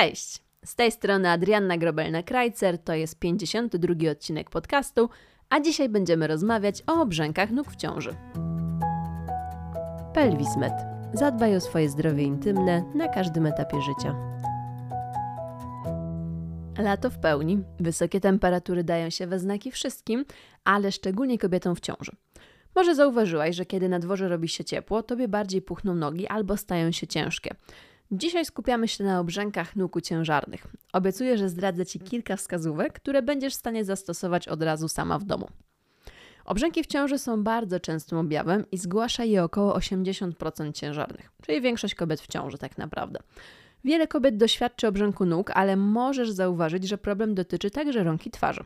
Cześć! Z tej strony Adrianna Grobelna-Krajcer, to jest 52 odcinek podcastu, a dzisiaj będziemy rozmawiać o obrzękach nóg w ciąży. Pelwismet. Zadbaj o swoje zdrowie intymne na każdym etapie życia. Lato w pełni. Wysokie temperatury dają się we znaki wszystkim, ale szczególnie kobietom w ciąży. Może zauważyłaś, że kiedy na dworze robi się ciepło, tobie bardziej puchną nogi albo stają się ciężkie. Dzisiaj skupiamy się na obrzękach nóg ciężarnych. Obiecuję, że zdradzę Ci kilka wskazówek, które będziesz w stanie zastosować od razu sama w domu. Obrzęki w ciąży są bardzo częstym objawem i zgłasza je około 80% ciężarnych, czyli większość kobiet w ciąży tak naprawdę. Wiele kobiet doświadczy obrzęku nóg, ale możesz zauważyć, że problem dotyczy także rąk i twarzy.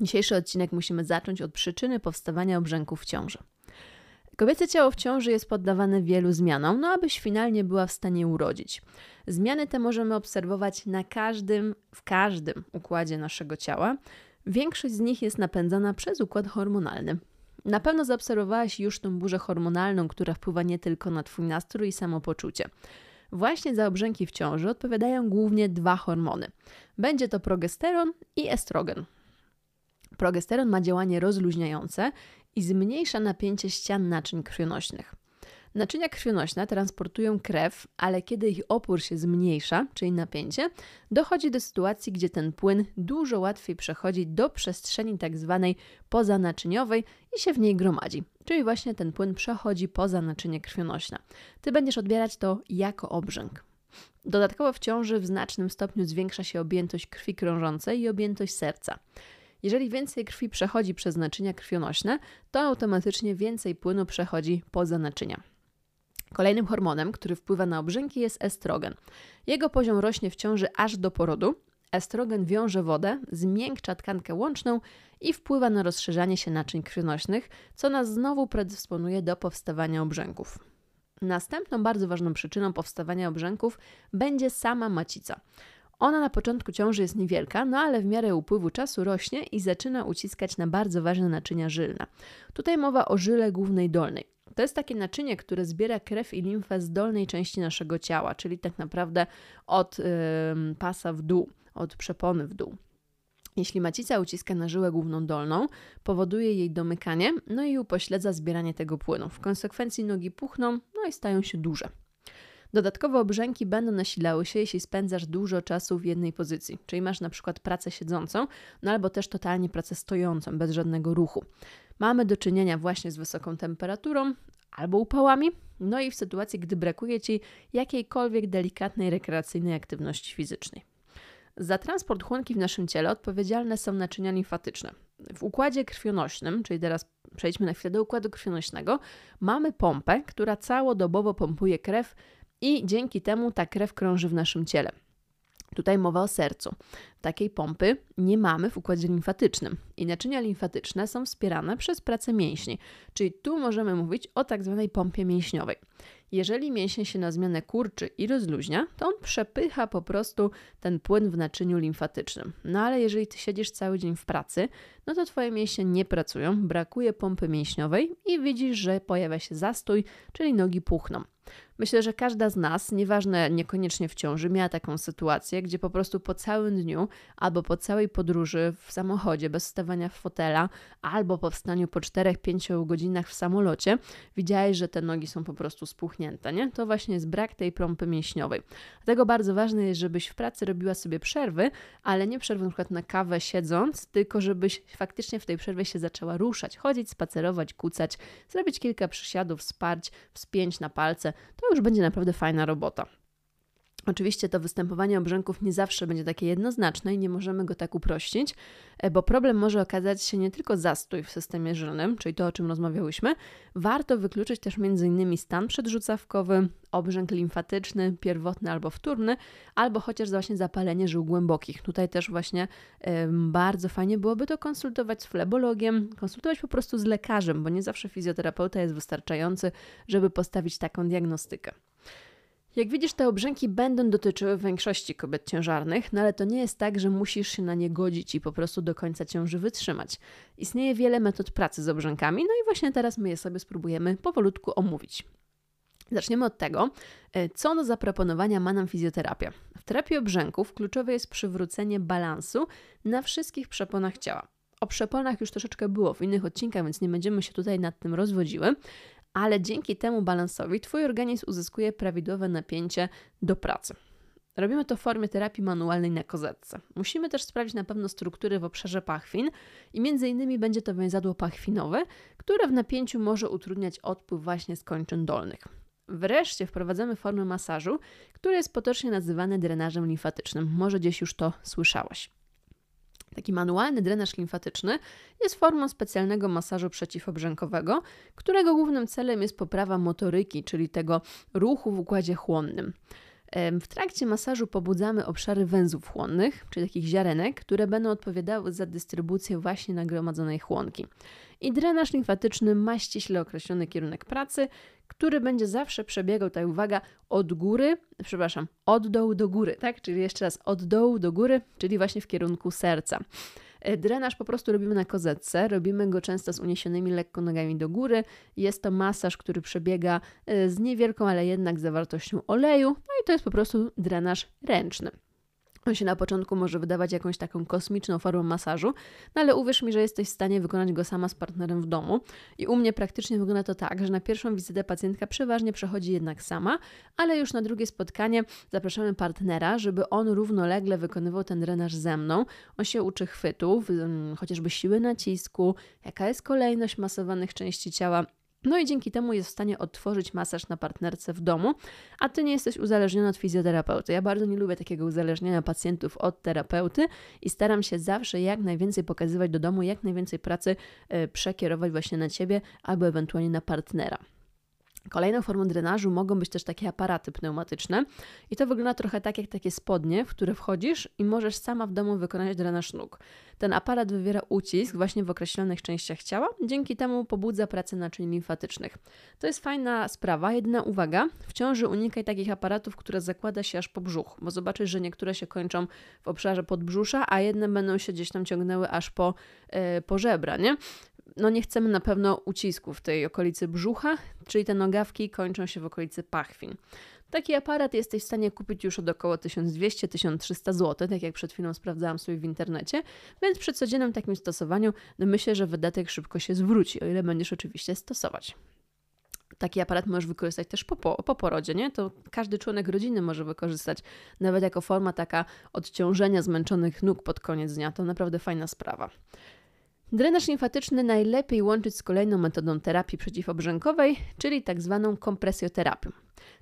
Dzisiejszy odcinek musimy zacząć od przyczyny powstawania obrzęków w ciąży. Kobiece ciało w ciąży jest poddawane wielu zmianom, no abyś finalnie była w stanie urodzić. Zmiany te możemy obserwować na każdym, w każdym układzie naszego ciała. Większość z nich jest napędzana przez układ hormonalny. Na pewno zaobserwowałaś już tą burzę hormonalną, która wpływa nie tylko na Twój nastrój i samopoczucie. Właśnie za obrzęki w ciąży odpowiadają głównie dwa hormony. Będzie to progesteron i estrogen. Progesteron ma działanie rozluźniające i zmniejsza napięcie ścian naczyń krwionośnych. Naczynia krwionośne transportują krew, ale kiedy ich opór się zmniejsza, czyli napięcie, dochodzi do sytuacji, gdzie ten płyn dużo łatwiej przechodzi do przestrzeni tzw. Tak pozanaczyniowej i się w niej gromadzi. Czyli właśnie ten płyn przechodzi poza naczynie krwionośne. Ty będziesz odbierać to jako obrzęk. Dodatkowo w ciąży w znacznym stopniu zwiększa się objętość krwi krążącej i objętość serca. Jeżeli więcej krwi przechodzi przez naczynia krwionośne, to automatycznie więcej płynu przechodzi poza naczynia. Kolejnym hormonem, który wpływa na obrzęki jest estrogen. Jego poziom rośnie w ciąży aż do porodu. Estrogen wiąże wodę, zmiękcza tkankę łączną i wpływa na rozszerzanie się naczyń krwionośnych, co nas znowu predysponuje do powstawania obrzęków. Następną bardzo ważną przyczyną powstawania obrzęków będzie sama macica. Ona na początku ciąży jest niewielka, no ale w miarę upływu czasu rośnie i zaczyna uciskać na bardzo ważne naczynia żylne. Tutaj mowa o żyle głównej dolnej. To jest takie naczynie, które zbiera krew i limfę z dolnej części naszego ciała, czyli tak naprawdę od yy, pasa w dół, od przepony w dół. Jeśli macica uciska na żyłę główną dolną, powoduje jej domykanie, no i upośledza zbieranie tego płynu. W konsekwencji nogi puchną, no i stają się duże. Dodatkowo obrzęki będą nasilały się, jeśli spędzasz dużo czasu w jednej pozycji, czyli masz na przykład pracę siedzącą, no albo też totalnie pracę stojącą, bez żadnego ruchu. Mamy do czynienia właśnie z wysoką temperaturą albo upałami, no i w sytuacji, gdy brakuje Ci jakiejkolwiek delikatnej rekreacyjnej aktywności fizycznej. Za transport chłonki w naszym ciele odpowiedzialne są naczynia limfatyczne. W układzie krwionośnym, czyli teraz przejdźmy na chwilę do układu krwionośnego, mamy pompę, która całodobowo pompuje krew i dzięki temu ta krew krąży w naszym ciele. Tutaj mowa o sercu. Takiej pompy nie mamy w układzie limfatycznym i naczynia limfatyczne są wspierane przez pracę mięśni, czyli tu możemy mówić o tak zwanej pompie mięśniowej. Jeżeli mięsień się na zmianę kurczy i rozluźnia, to on przepycha po prostu ten płyn w naczyniu limfatycznym. No ale jeżeli ty siedzisz cały dzień w pracy, no to twoje mięśnie nie pracują, brakuje pompy mięśniowej i widzisz, że pojawia się zastój, czyli nogi puchną. Myślę, że każda z nas, nieważne niekoniecznie w ciąży, miała taką sytuację, gdzie po prostu po całym dniu albo po całej podróży w samochodzie bez wstawania w fotela, albo po wstaniu po 4-5 godzinach w samolocie, widziałeś, że te nogi są po prostu spuchnięte, nie? To właśnie jest brak tej pompy mięśniowej. Dlatego bardzo ważne jest, żebyś w pracy robiła sobie przerwy, ale nie przerwy na przykład na kawę siedząc, tylko żebyś faktycznie w tej przerwie się zaczęła ruszać, chodzić, spacerować, kucać, zrobić kilka przysiadów, sparć, wspięć na palce, to już będzie naprawdę fajna robota. Oczywiście to występowanie obrzęków nie zawsze będzie takie jednoznaczne i nie możemy go tak uprościć, e, bo problem może okazać się nie tylko zastój w systemie żylnym, czyli to, o czym rozmawiałyśmy. Warto wykluczyć też m.in. stan przedrzucawkowy, obrzęk limfatyczny, pierwotny albo wtórny, albo chociaż właśnie zapalenie żył głębokich. Tutaj też właśnie bardzo fajnie byłoby to konsultować z flebologiem, konsultować po prostu z lekarzem, bo nie zawsze fizjoterapeuta jest wystarczający, żeby postawić taką diagnostykę. Jak widzisz, te obrzęki będą dotyczyły większości kobiet ciężarnych, no ale to nie jest tak, że musisz się na nie godzić i po prostu do końca ciąży wytrzymać. Istnieje wiele metod pracy z obrzękami, no i właśnie teraz my je sobie spróbujemy powolutku omówić. Zaczniemy od tego, e, co do zaproponowania ma nam fizjoterapia. W terapii obrzęków kluczowe jest przywrócenie balansu na wszystkich przeponach ciała. O przeponach już troszeczkę było w innych odcinkach, więc nie będziemy się tutaj nad tym rozwodziły, ale dzięki temu balansowi Twój organizm uzyskuje prawidłowe napięcie do pracy. Robimy to w formie terapii manualnej na kozetce. Musimy też sprawdzić na pewno struktury w obszarze pachwin i między innymi będzie to więzadło pachwinowe, które w napięciu może utrudniać odpływ właśnie z kończyn dolnych. Wreszcie wprowadzamy formę masażu, który jest potocznie nazywany drenażem limfatycznym. Może gdzieś już to słyszałaś. Taki manualny drenaż limfatyczny jest formą specjalnego masażu przeciwobrzękowego, którego głównym celem jest poprawa motoryki, czyli tego ruchu w układzie chłonnym. W trakcie masażu pobudzamy obszary węzłów chłonnych, czyli takich ziarenek, które będą odpowiadały za dystrybucję właśnie nagromadzonej chłonki. I drenaż limfatyczny ma ściśle określony kierunek pracy, który będzie zawsze przebiegał, tak uwaga, od góry, przepraszam, od dołu do góry, tak? Czyli jeszcze raz od dołu do góry, czyli właśnie w kierunku serca. E, drenaż po prostu robimy na kozetce, robimy go często z uniesionymi lekko nogami do góry. Jest to masaż, który przebiega e, z niewielką, ale jednak zawartością oleju, no to jest po prostu drenaż ręczny. On się na początku może wydawać jakąś taką kosmiczną formą masażu, no ale uwierz mi, że jesteś w stanie wykonać go sama z partnerem w domu. I u mnie praktycznie wygląda to tak, że na pierwszą wizytę pacjentka przeważnie przechodzi jednak sama, ale już na drugie spotkanie zapraszamy partnera, żeby on równolegle wykonywał ten drenaż ze mną. On się uczy chwytów, chociażby siły nacisku, jaka jest kolejność masowanych części ciała no i dzięki temu jest w stanie odtworzyć masaż na partnerce w domu, a ty nie jesteś uzależniona od fizjoterapeuty. Ja bardzo nie lubię takiego uzależnienia pacjentów od terapeuty i staram się zawsze jak najwięcej pokazywać do domu, jak najwięcej pracy e, przekierować właśnie na ciebie albo ewentualnie na partnera. Kolejną formą drenażu mogą być też takie aparaty pneumatyczne i to wygląda trochę tak jak takie spodnie, w które wchodzisz i możesz sama w domu wykonać drenaż nóg. Ten aparat wywiera ucisk właśnie w określonych częściach ciała, dzięki temu pobudza pracę naczyń limfatycznych. To jest fajna sprawa, jedyna uwaga, w ciąży unikaj takich aparatów, które zakłada się aż po brzuch, bo zobaczysz, że niektóre się kończą w obszarze podbrzusza, a jedne będą się gdzieś tam ciągnęły aż po, yy, po żebra, nie? No nie chcemy na pewno ucisku w tej okolicy brzucha, czyli te nogawki kończą się w okolicy pachwin. Taki aparat jesteś w stanie kupić już od około 1200-1300 zł, tak jak przed chwilą sprawdzałam sobie w internecie, więc przy codziennym takim stosowaniu no myślę, że wydatek szybko się zwróci, o ile będziesz oczywiście stosować. Taki aparat możesz wykorzystać też po, po, po porodzie, nie? To każdy członek rodziny może wykorzystać, nawet jako forma taka odciążenia zmęczonych nóg pod koniec dnia. To naprawdę fajna sprawa. Drenaż limfatyczny najlepiej łączyć z kolejną metodą terapii przeciwobrzękowej, czyli tak zwaną kompresjoterapią,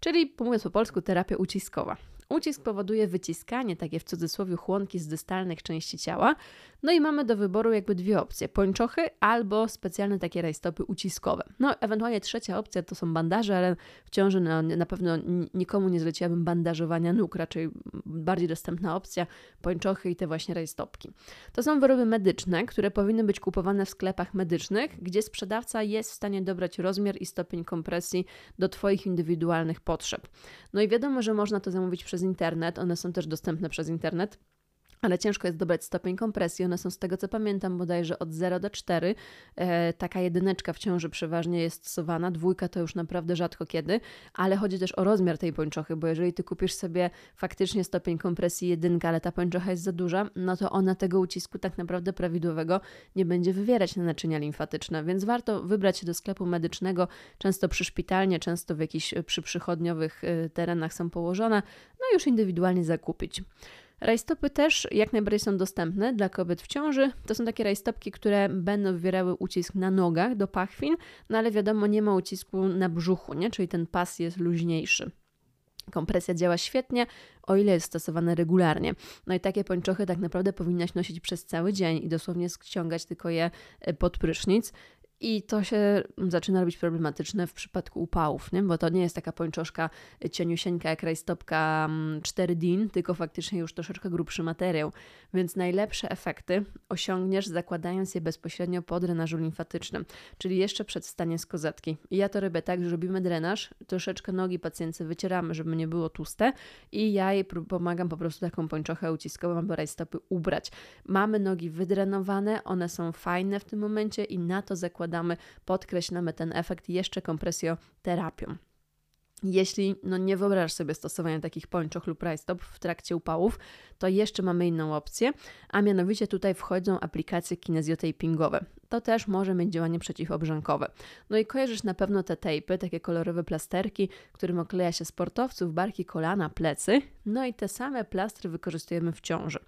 czyli mówiąc po polsku terapia uciskowa. Ucisk powoduje wyciskanie, takie w cudzysłowie, chłonki z dystalnych części ciała. No i mamy do wyboru jakby dwie opcje: pończochy albo specjalne takie rajstopy uciskowe. No, ewentualnie trzecia opcja to są bandaże, ale w ciąży na, na pewno nikomu nie zleciłabym bandażowania nóg, raczej bardziej dostępna opcja pończochy i te właśnie rajstopki. To są wyroby medyczne, które powinny być kupowane w sklepach medycznych, gdzie sprzedawca jest w stanie dobrać rozmiar i stopień kompresji do Twoich indywidualnych potrzeb. No i wiadomo, że można to zamówić przez internet, one są też dostępne przez internet ale ciężko jest dobrać stopień kompresji. One są z tego co pamiętam bodajże od 0 do 4. E, taka jedyneczka w ciąży przeważnie jest stosowana, dwójka to już naprawdę rzadko kiedy, ale chodzi też o rozmiar tej pończochy, bo jeżeli ty kupisz sobie faktycznie stopień kompresji jedynka, ale ta pończocha jest za duża, no to ona tego ucisku tak naprawdę prawidłowego nie będzie wywierać na naczynia limfatyczne, więc warto wybrać się do sklepu medycznego, często przyszpitalnie, często w jakichś przyprzychodniowych e, terenach są położone, no i już indywidualnie zakupić. Rajstopy też jak najbardziej są dostępne dla kobiet w ciąży. To są takie rajstopki, które będą wywierały ucisk na nogach do pachwin, no ale wiadomo, nie ma ucisku na brzuchu, nie? czyli ten pas jest luźniejszy. Kompresja działa świetnie, o ile jest stosowana regularnie. No i takie pończochy tak naprawdę powinnaś nosić przez cały dzień i dosłownie ściągać tylko je e, pod prysznic. I to się zaczyna robić problematyczne w przypadku upałów, nie? bo to nie jest taka pończoszka cieniusieńka jak rajstopka 4 mm, din, tylko faktycznie już troszeczkę grubszy materiał. Więc najlepsze efekty osiągniesz zakładając je bezpośrednio po drenażu limfatycznym, czyli jeszcze przed wstaniem z kozetki. I ja to robię tak, że robimy drenaż, troszeczkę nogi pacjentce wycieramy, żeby nie było tłuste i ja jej pomagam po prostu taką pończochę uciskową albo rajstopy ubrać. Mamy nogi wydrenowane, one są fajne w tym momencie i na to zakładamy podkreślamy ten efekt jeszcze kompresjoterapią. Jeśli no, nie wyobrażasz sobie stosowania takich pończoch lub rajstop w trakcie upałów, to jeszcze mamy inną opcję, a mianowicie tutaj wchodzą aplikacje kinezjotapingowe. To też może mieć działanie przeciwobrzękowe. No i kojarzysz na pewno te tejpy, takie kolorowe plasterki, którym okleja się sportowców, barki, kolana, plecy. No i te same plastry wykorzystujemy w ciąży.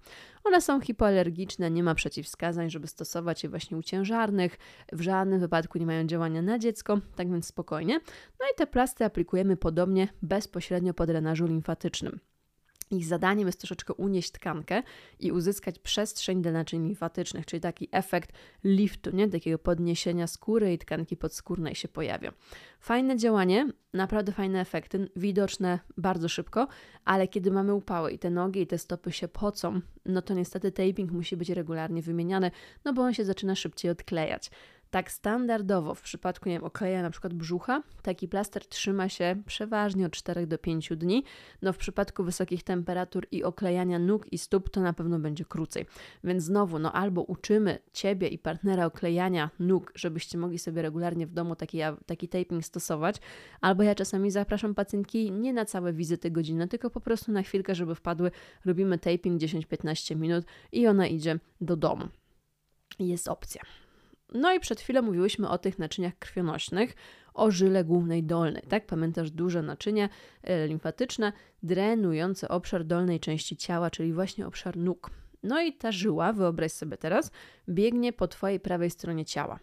One są hipoalergiczne, nie ma przeciwwskazań, żeby stosować je właśnie u ciężarnych. W żadnym wypadku nie mają działania na dziecko, tak więc spokojnie. No i te plastry aplikujemy podobnie bezpośrednio po drenażu limfatycznym. Ich zadaniem jest troszeczkę unieść tkankę i uzyskać przestrzeń do naczyń limfatycznych, czyli taki efekt liftu, nie? takiego podniesienia skóry i tkanki podskórnej się pojawia. Fajne działanie, naprawdę fajne efekty, widoczne bardzo szybko, ale kiedy mamy upały i te nogi i te stopy się pocą, no to niestety taping musi być regularnie wymieniany, no bo on się zaczyna szybciej odklejać. Tak standardowo w przypadku nie wiem, na przykład brzucha, taki plaster trzyma się przeważnie od 4 do 5 dni. No w przypadku wysokich temperatur i oklejania nóg i stóp to na pewno będzie krócej. Więc znowu, no albo uczymy Ciebie i partnera oklejania nóg, żebyście mogli sobie regularnie w domu taki, taki taping stosować, albo ja czasami zapraszam pacjentki nie na całe wizyty godzinne, tylko po prostu na chwilkę, żeby wpadły, robimy taping 10-15 minut i ona idzie do domu. Jest opcja. No i przed chwilą mówiłyśmy o tych naczyniach krwionośnych, o żyle głównej dolnej, tak? Pamiętasz duże naczynie e, limfatyczne, drenujące obszar dolnej części ciała, czyli właśnie obszar nóg. No i ta żyła, wyobraź sobie teraz, biegnie po Twojej prawej stronie ciała.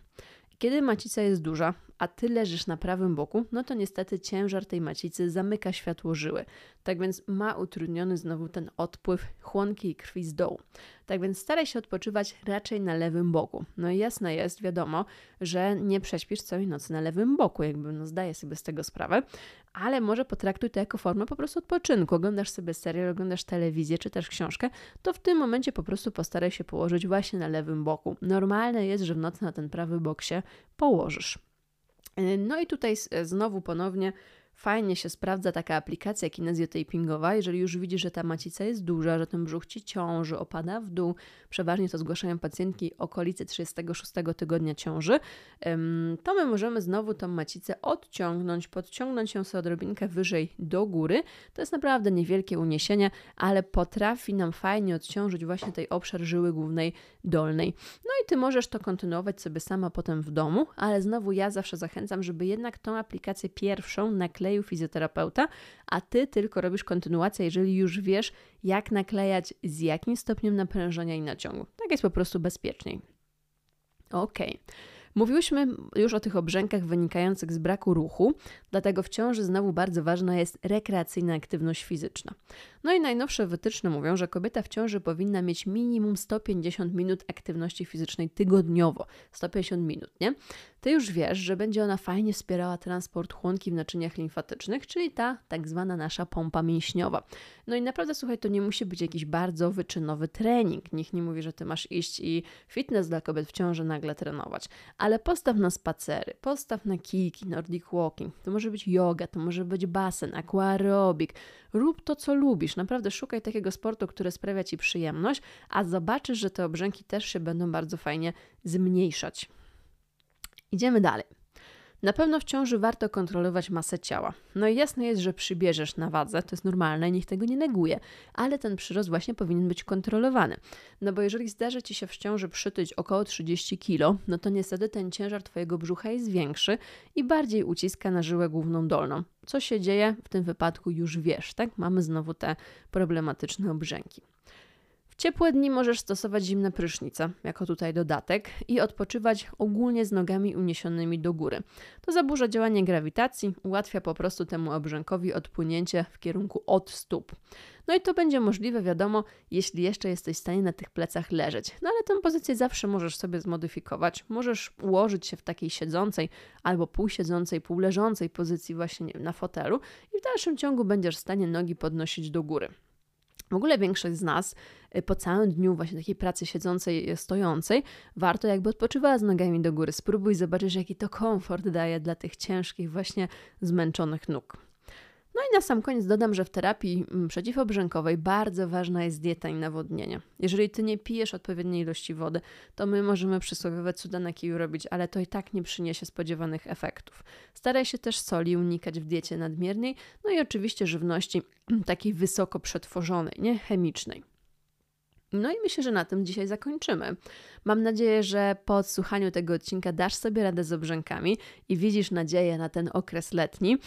Kiedy macica jest duża, a ty leżysz na prawym boku, no to niestety ciężar tej macicy zamyka światło żyły. Tak więc ma utrudniony znowu ten odpływ chłonki krwi z dołu. Tak więc staraj się odpoczywać raczej na lewym boku. No i jasne jest, wiadomo, że nie prześpisz całej nocy na lewym boku, jakby no zdaję sobie z tego sprawę, ale może potraktuj to jako formę po prostu odpoczynku. Oglądasz sobie serial, oglądasz telewizję, czytasz książkę, to w tym momencie po prostu postaraj się położyć właśnie na lewym boku. Normalne jest, że w nocy na ten prawy bok się położysz. No i tutaj znowu ponownie Fajnie się sprawdza taka aplikacja kinezjotapingowa, jeżeli już widzisz, że ta macica jest duża, że ten brzuch ci ciąży, opada w dół. Przeważnie to zgłaszają pacjentki okolicy 36 tygodnia ciąży. To my możemy znowu tą macicę odciągnąć, podciągnąć ją sobie odrobinkę wyżej do góry. To jest naprawdę niewielkie uniesienie, ale potrafi nam fajnie odciążyć właśnie tej obszar żyły głównej dolnej. No i ty możesz to kontynuować sobie sama potem w domu, ale znowu ja zawsze zachęcam, żeby jednak tą aplikację pierwszą nakleić nakleju fizjoterapeuta, a ty tylko robisz kontynuację, jeżeli już wiesz, jak naklejać, z jakim stopniem naprężenia i naciągu. Tak jest po prostu bezpieczniej. Ok. Mówiłyśmy już o tych obrzękach wynikających z braku ruchu, dlatego w ciąży znowu bardzo ważna jest rekreacyjna aktywność fizyczna. No i najnowsze wytyczne mówią, że kobieta w ciąży powinna mieć minimum 150 minut aktywności fizycznej tygodniowo. 150 minut, nie? Ty już wiesz, że będzie ona fajnie wspierała transport chłonki w naczyniach limfatycznych, czyli ta tak zwana nasza pompa mięśniowa. No i naprawdę, słuchaj, to nie musi być jakiś bardzo wyczynowy trening. Nikt nie mówi, że ty masz iść i fitness dla kobiet w ciąży nagle trenować, ale postaw na spacery, postaw na kijki, nordic walking. To może być yoga, to może być basen, aquarobic. Rób to, co lubisz. Naprawdę szukaj takiego sportu, który sprawia ci przyjemność, a zobaczysz, że te obrzęki też się będą bardzo fajnie zmniejszać. Idziemy dalej. Na pewno w ciąży warto kontrolować masę ciała. No i jasne jest, że przybierzesz na wadze, to jest normalne, nikt tego nie neguje, ale ten przyrost właśnie powinien być kontrolowany. No bo jeżeli zdarzy Ci się w ciąży przytyć około 30 kg, no to niestety ten ciężar Twojego brzucha jest większy i bardziej uciska na żyłę główną dolną. Co się dzieje w tym wypadku już wiesz, tak? Mamy znowu te problematyczne obrzęki. W ciepłe dni możesz stosować zimne prysznice, jako tutaj dodatek, i odpoczywać ogólnie z nogami uniesionymi do góry. To zaburza działanie grawitacji, ułatwia po prostu temu obrzękowi odpłynięcie w kierunku od stóp. No i to będzie możliwe, wiadomo, jeśli jeszcze jesteś w stanie na tych plecach leżeć. No ale tę pozycję zawsze możesz sobie zmodyfikować. Możesz ułożyć się w takiej siedzącej albo półsiedzącej, półleżącej pozycji właśnie wiem, na fotelu i w dalszym ciągu będziesz w stanie nogi podnosić do góry. W ogóle większość z nas y, po całym dniu właśnie takiej pracy siedzącej, y, stojącej, warto jakby odpoczywała z nogami do góry. Spróbuj zobaczyć, jaki to komfort daje dla tych ciężkich, właśnie zmęczonych nóg. No i na sam koniec dodam, że w terapii mm, przeciwobrzękowej bardzo ważna jest dieta i nawodnienie. Jeżeli ty nie pijesz odpowiedniej ilości wody, to my możemy przysłowiowe cuda na kiju robić, ale to i tak nie przyniesie spodziewanych efektów. Staraj się też soli unikać w diecie nadmiernej, no i oczywiście żywności takiej wysoko przetworzonej, nie chemicznej. No i myślę, że na tym dzisiaj zakończymy. Mam nadzieję, że po odsłuchaniu tego odcinka dasz sobie radę z obrzękami i widzisz nadzieję na ten okres letni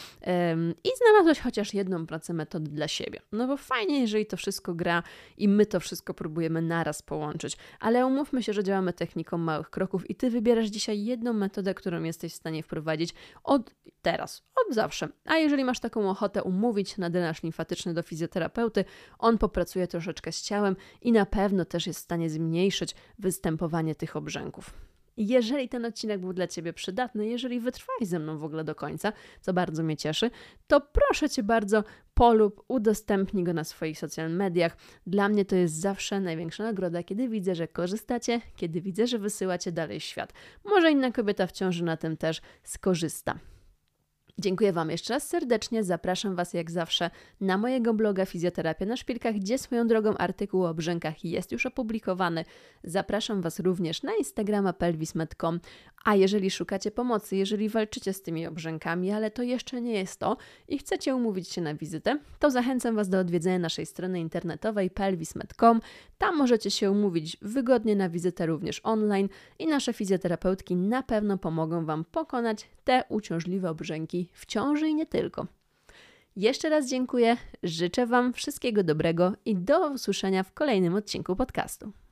i znalazłeś chociaż jedną pracę metody dla siebie. No bo fajnie, jeżeli to wszystko gra i my to wszystko próbujemy naraz połączyć, ale umówmy się, że działamy techniką małych kroków i ty wybierasz dzisiaj jedną metodę, którą jesteś w stanie wprowadzić od teraz, od zawsze. A jeżeli masz taką ochotę umówić na drenaż limfatyczny do fizjoterapeuty, on popracuje troszeczkę z ciałem i na pewno też jest w stanie zmniejszyć występowanie tych obrzęków. Jeżeli ten odcinek był dla Ciebie przydatny, jeżeli wytrwałeś ze mną w ogóle do końca, co bardzo mnie cieszy, to proszę Cię bardzo, polub, udostępnij go na swoich social mediach. Dla mnie to jest zawsze największa nagroda, kiedy widzę, że korzystacie, kiedy widzę, że wysyłacie dalej świat. Może inna kobieta w ciąży na tym też skorzysta. Dziękuję Wam jeszcze raz serdecznie. Zapraszam Was jak zawsze na mojego bloga Fizjoterapia na Szpilkach, gdzie swoją drogą artykuł o brzękach jest już opublikowany. Zapraszam Was również na Instagrama pelvis.com. A jeżeli szukacie pomocy, jeżeli walczycie z tymi obrzękami, ale to jeszcze nie jest to i chcecie umówić się na wizytę, to zachęcam Was do odwiedzenia naszej strony internetowej pelvis.com. Tam możecie się umówić wygodnie na wizytę również online i nasze fizjoterapeutki na pewno pomogą Wam pokonać te uciążliwe obrzęki w ciąży i nie tylko. Jeszcze raz dziękuję, życzę Wam wszystkiego dobrego i do usłyszenia w kolejnym odcinku podcastu.